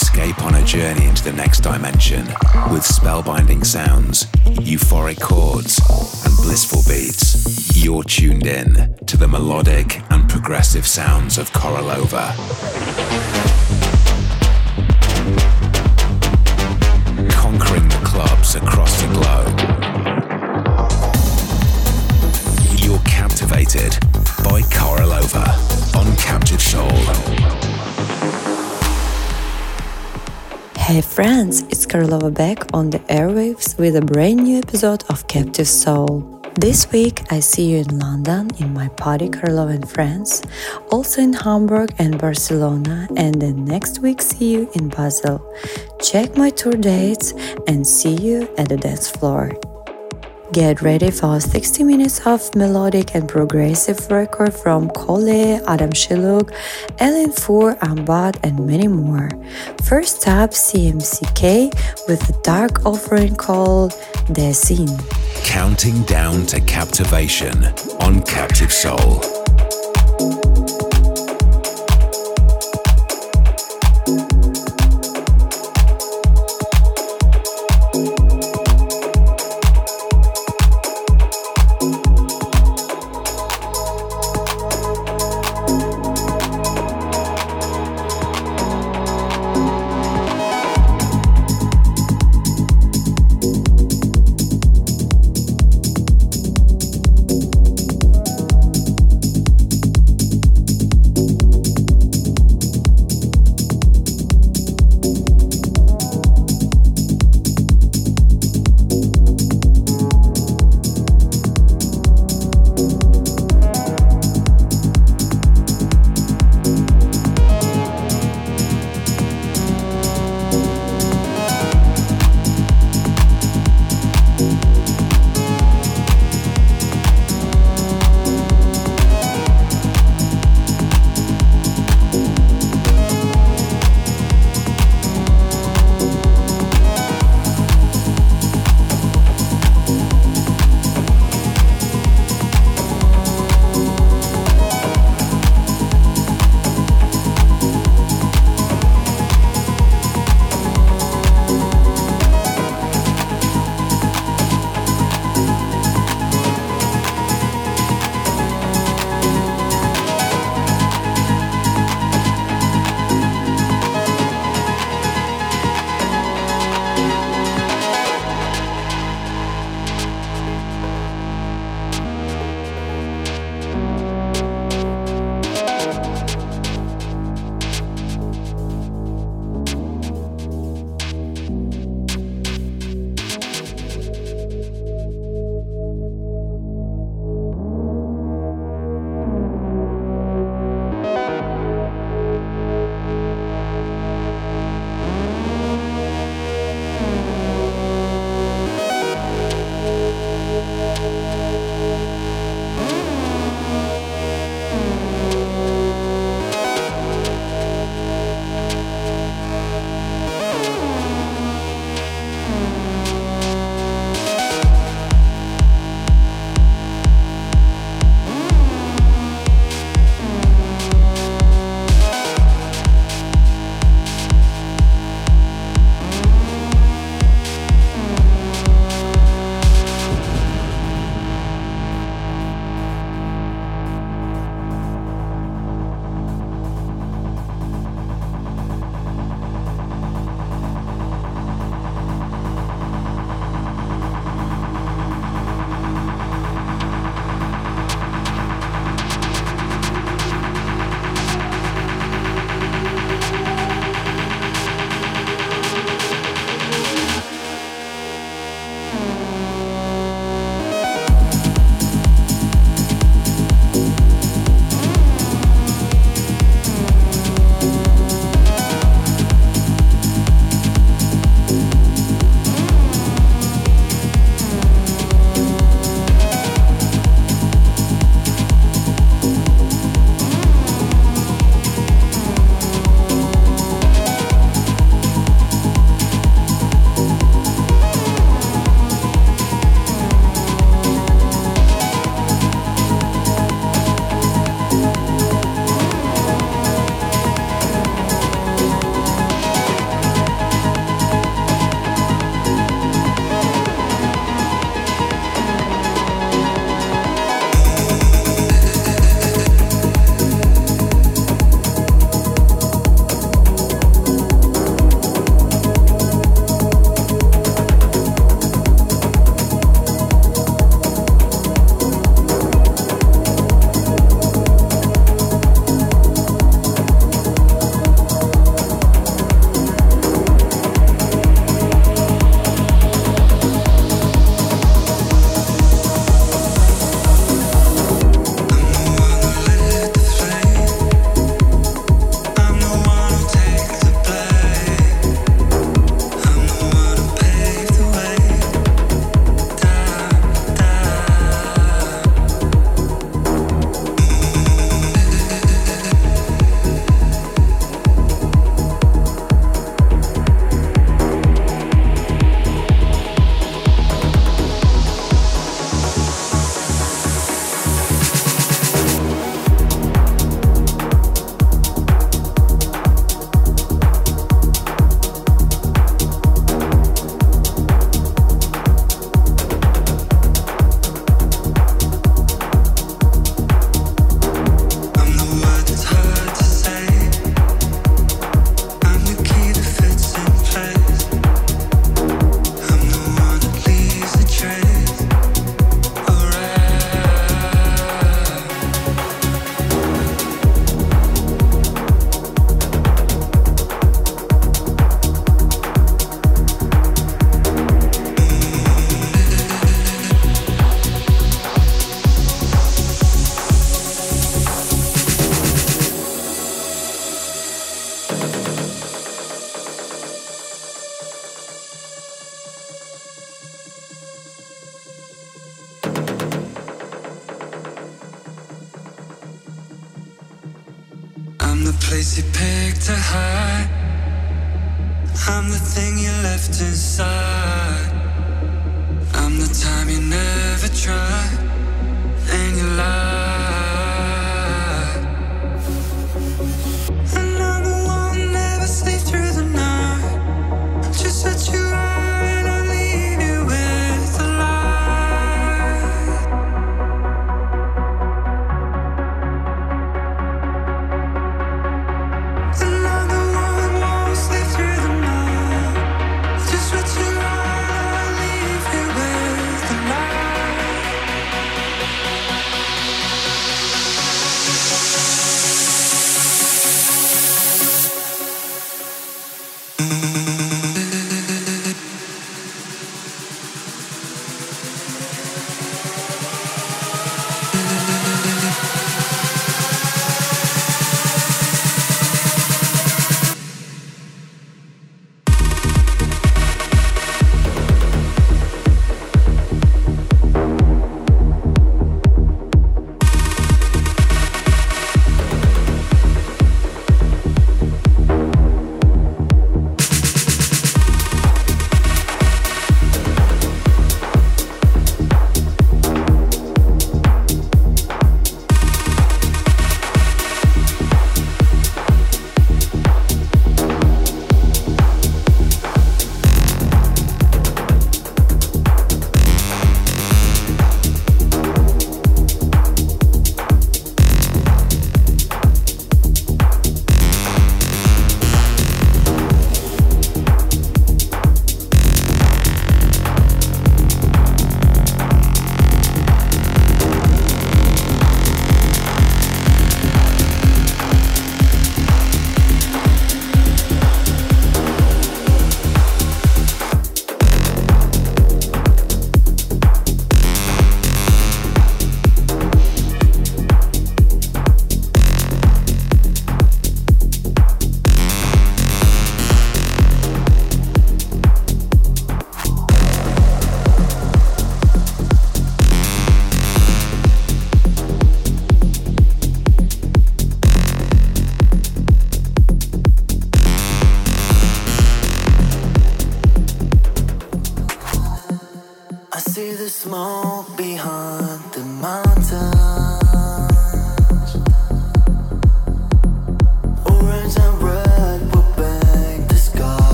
Escape on a journey into the next dimension with spellbinding sounds, euphoric chords, and blissful beats. You're tuned in to the melodic and progressive sounds of Korolova. Conquering the clubs across the globe. You're captivated by Korolova on Captive Soul. Hey friends, it's Korolova back on the airwaves with a brand new episode of Captive Soul. This week I see you in London in my party Korolova and friends, also in Hamburg and Barcelona, and then next week see you in Basel. Check my tour dates and see you at the dance floor. Get ready for 60 minutes of melodic and progressive record from Collé, Adam Sellouk, Ellen Four, ARTBAT, and many more. First up, CMCK with a dark offering called De Zin. Counting down to captivation on Captive Soul.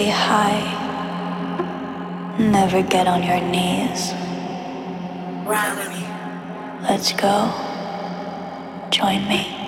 Stay high. Never get on your knees. Run me. Let's go. Join me.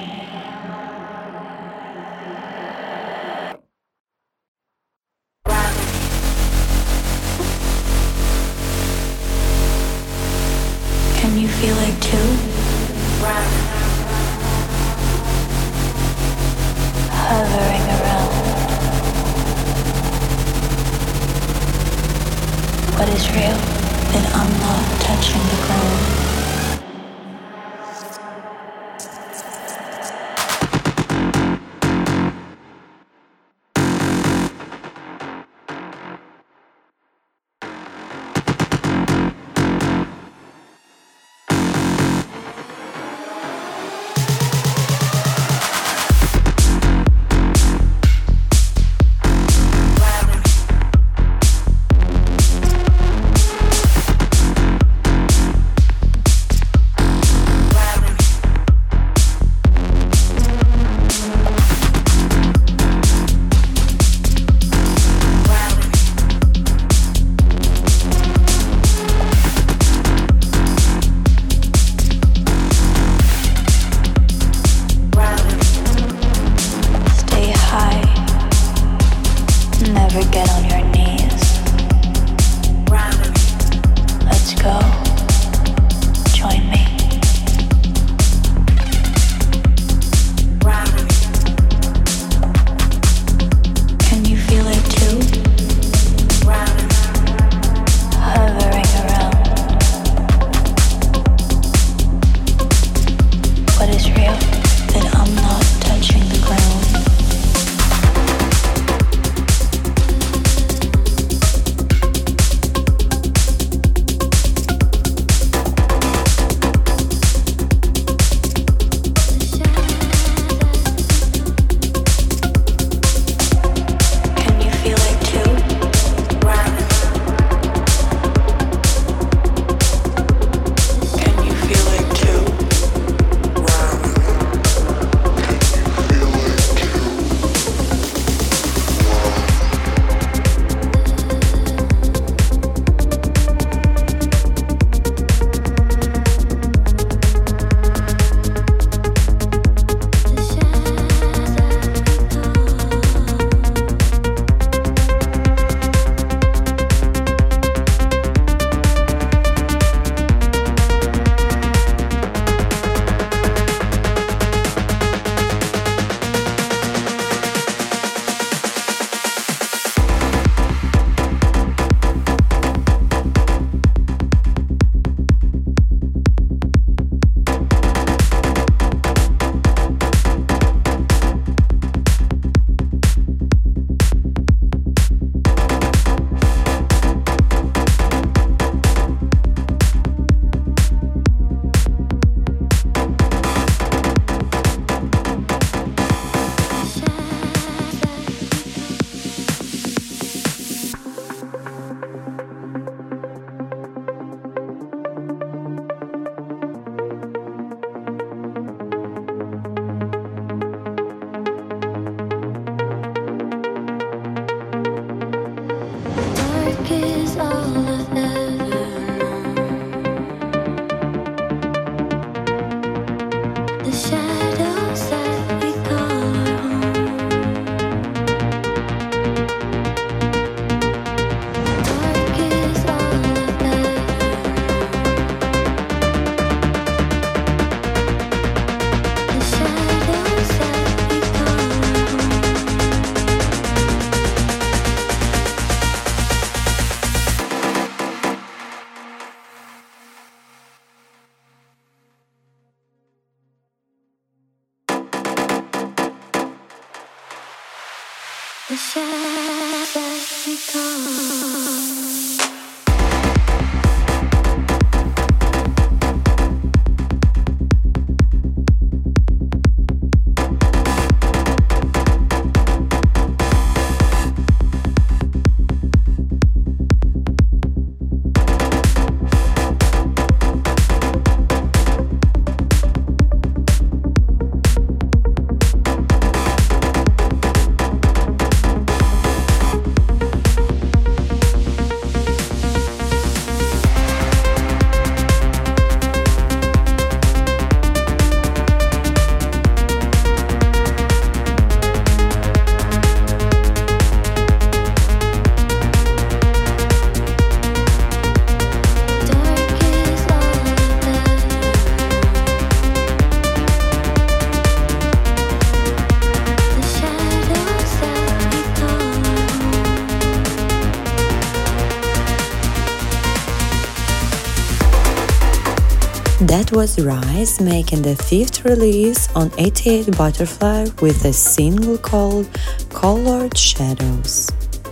Was Rise making the fifth release on 88 Butterfly with a single called Colored Shadows.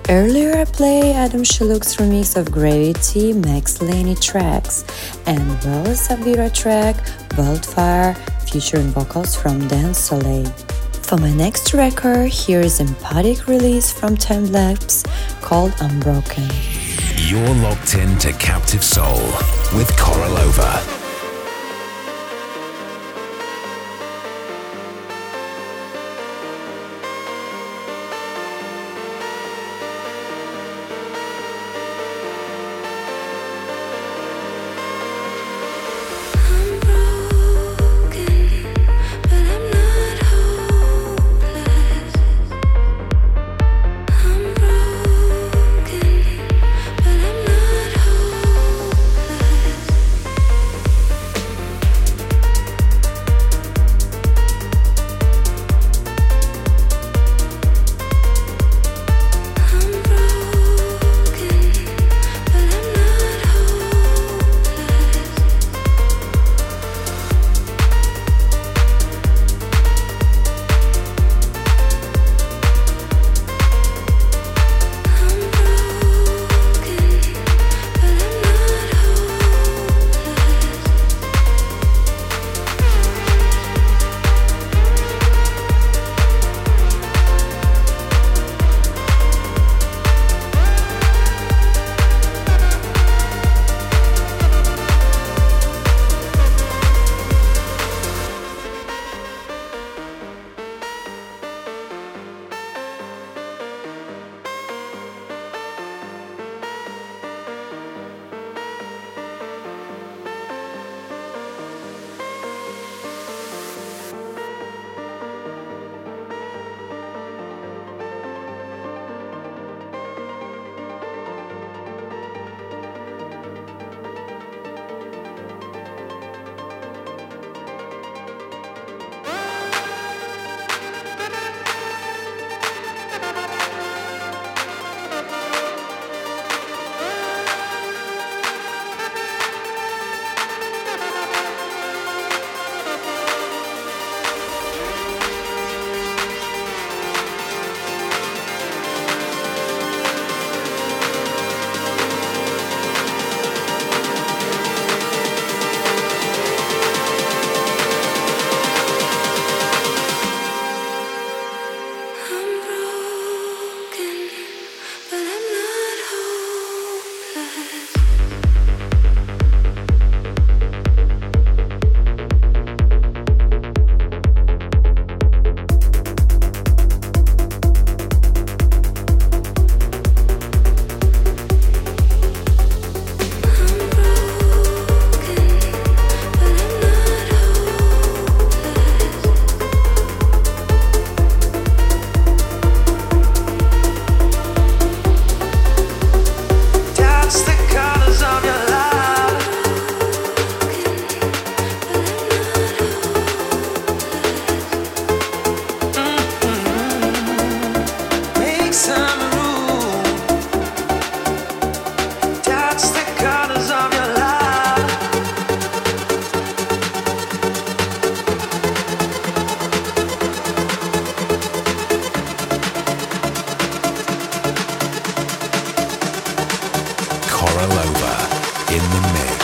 Earlier I played Adam Sellouk's remix of Gravity Max Lany tracks and Bella Savira track Wildfire featuring vocals from Dan Soleil. For my next record, here is empathic release from Timelapse called Unbroken. You're locked in to Captive Soul with Korolova. Villalova in the mix.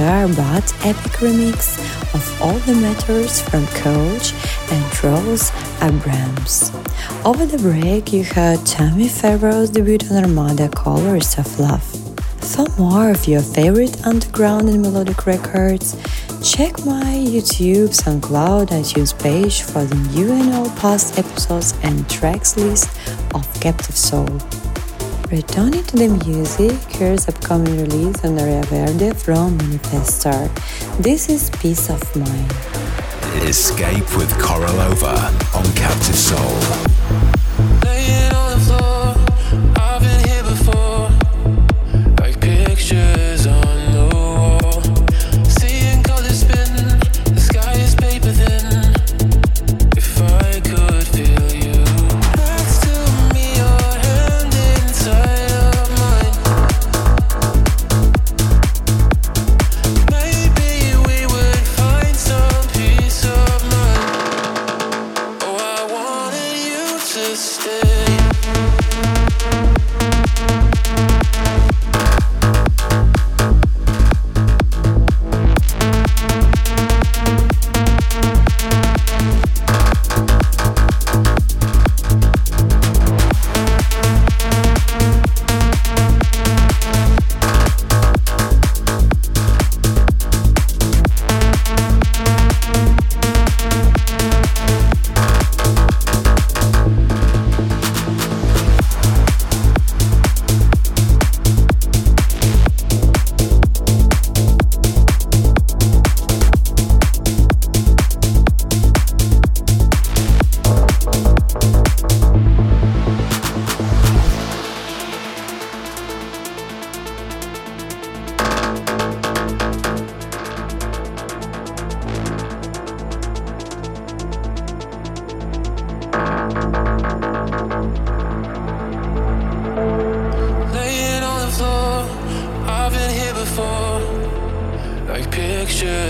Bud's epic remix of All the Matters from Kölsch and Troels Abrahamsen. Over the break, you heard Tommy Farrow's debut on Armada Colors of Love. For more of your favorite underground and melodic records, check my YouTube, SoundCloud, iTunes page for the new and all past episodes and tracks list of Captive Soul. Returning to the music, here's upcoming release on Area Verde from Moneyphestor. This is Peace of Mind. Escape with Korolova on Captive Soul.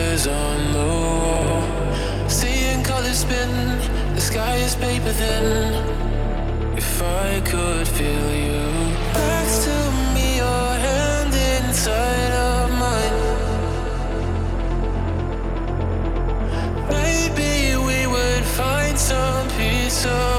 colors on the wall. Seeing colors spin, the sky is paper thin. If I could feel you, back to me, your hand inside of mine. Maybe we would find some peace of.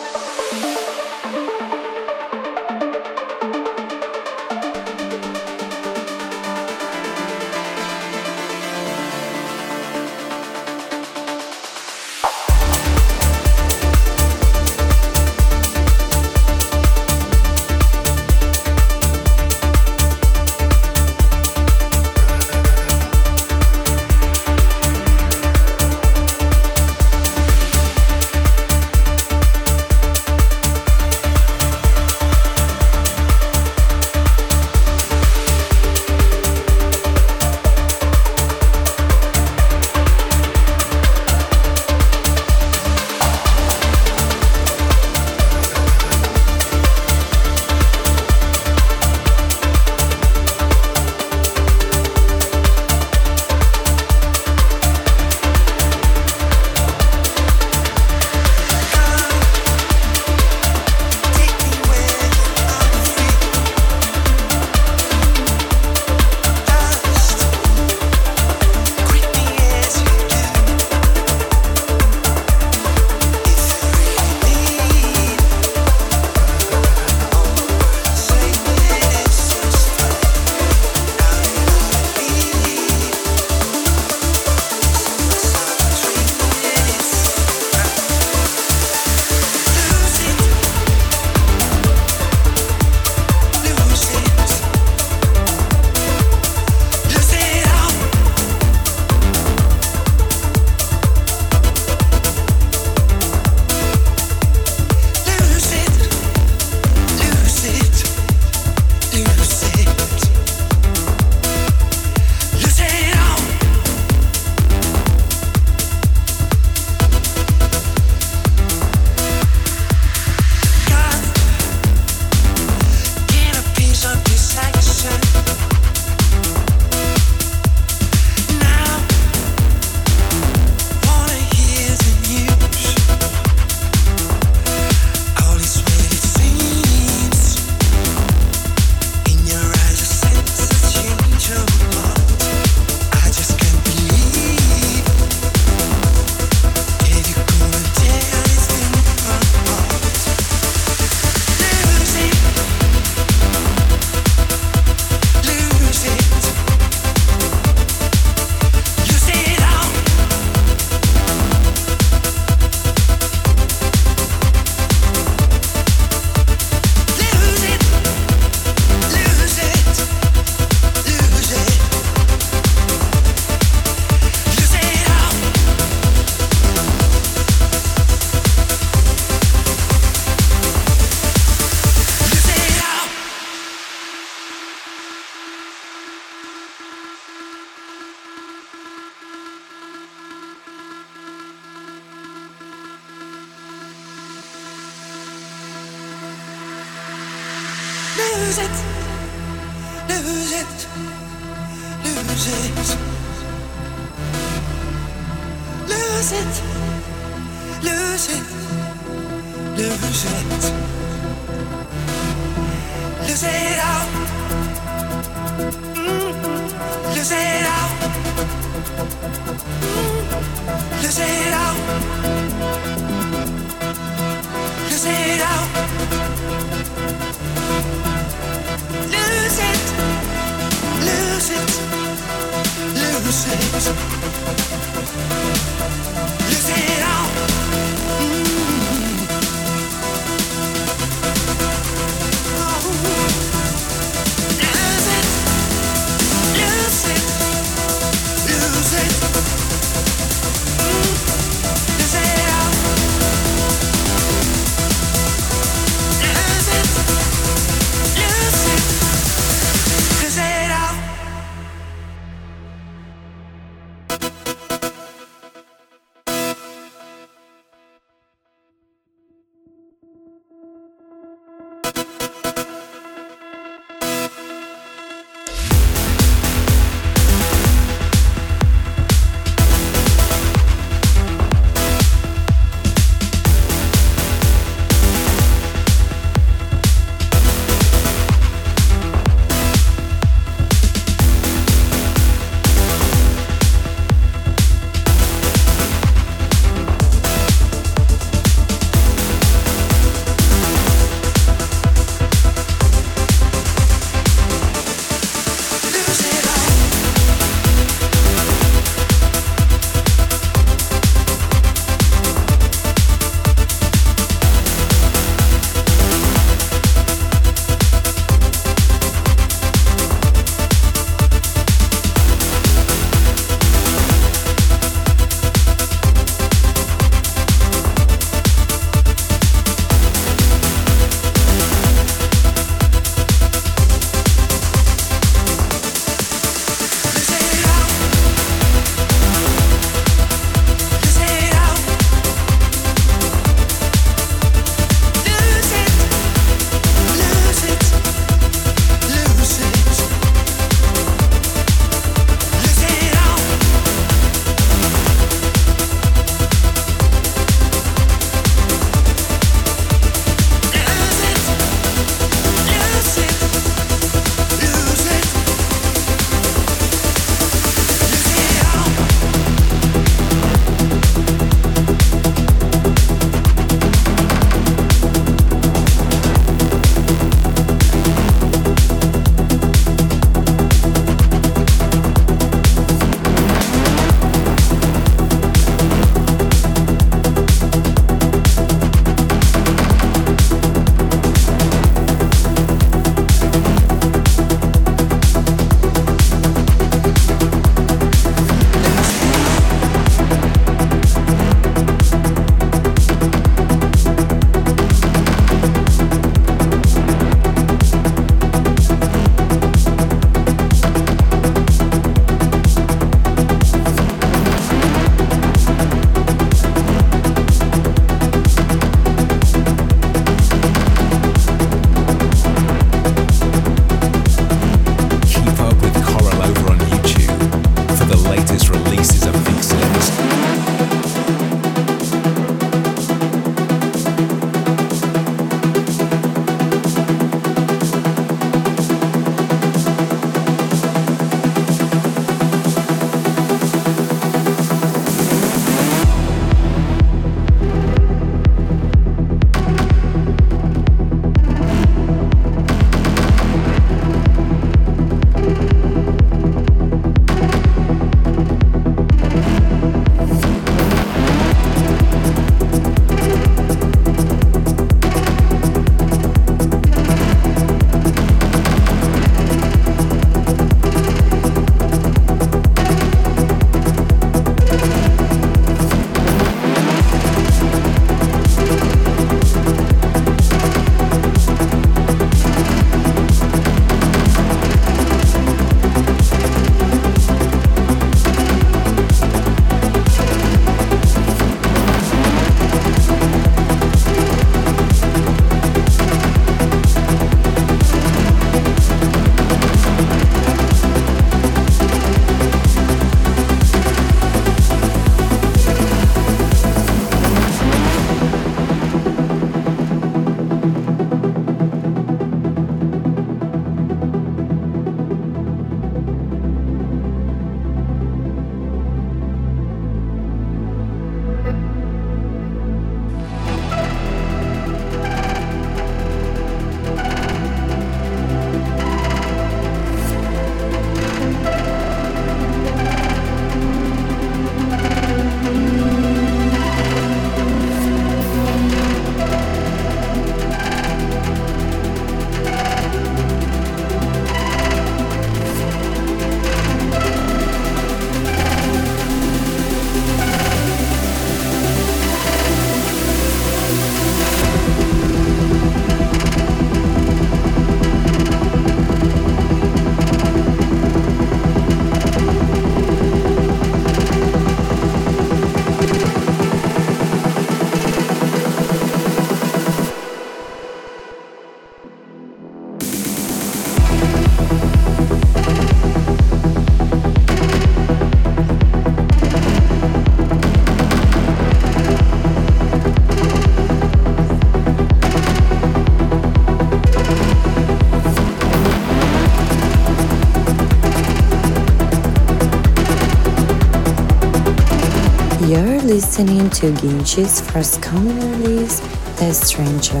Listening to Ginchy's first common release, The Stranger.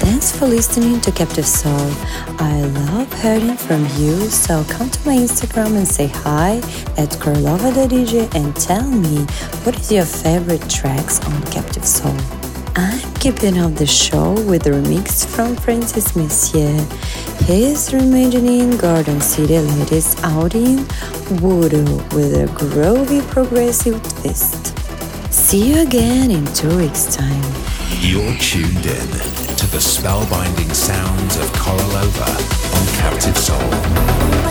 Thanks for listening to Captive Soul. I love hearing from you, so come to my Instagram and say hi at Korolova.dj and tell me what is your favorite tracks on Captive Soul. I'm keeping up the show with a remix from Francis Mercier. He's reimagining Gorgon City latest outing Voodoo with a groovy progressive twist. See you again in two weeks' time. You're tuned in to the spellbinding sounds of Korolova on Captive Soul.